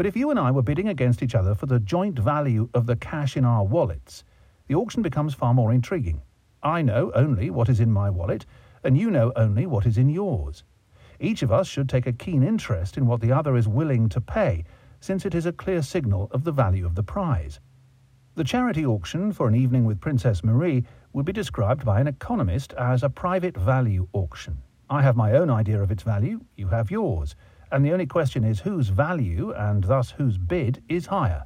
But if you and I were bidding against each other for the joint value of the cash in our wallets, the auction becomes far more intriguing. I know only what is in my wallet, and you know only what is in yours. Each of us should take a keen interest in what the other is willing to pay, since it is a clear signal of the value of the prize. The charity auction for an evening with Princess Marie would be described by an economist as a private value auction. I have my own idea of its value, you have yours, and the only question is whose value, and thus whose bid, is higher.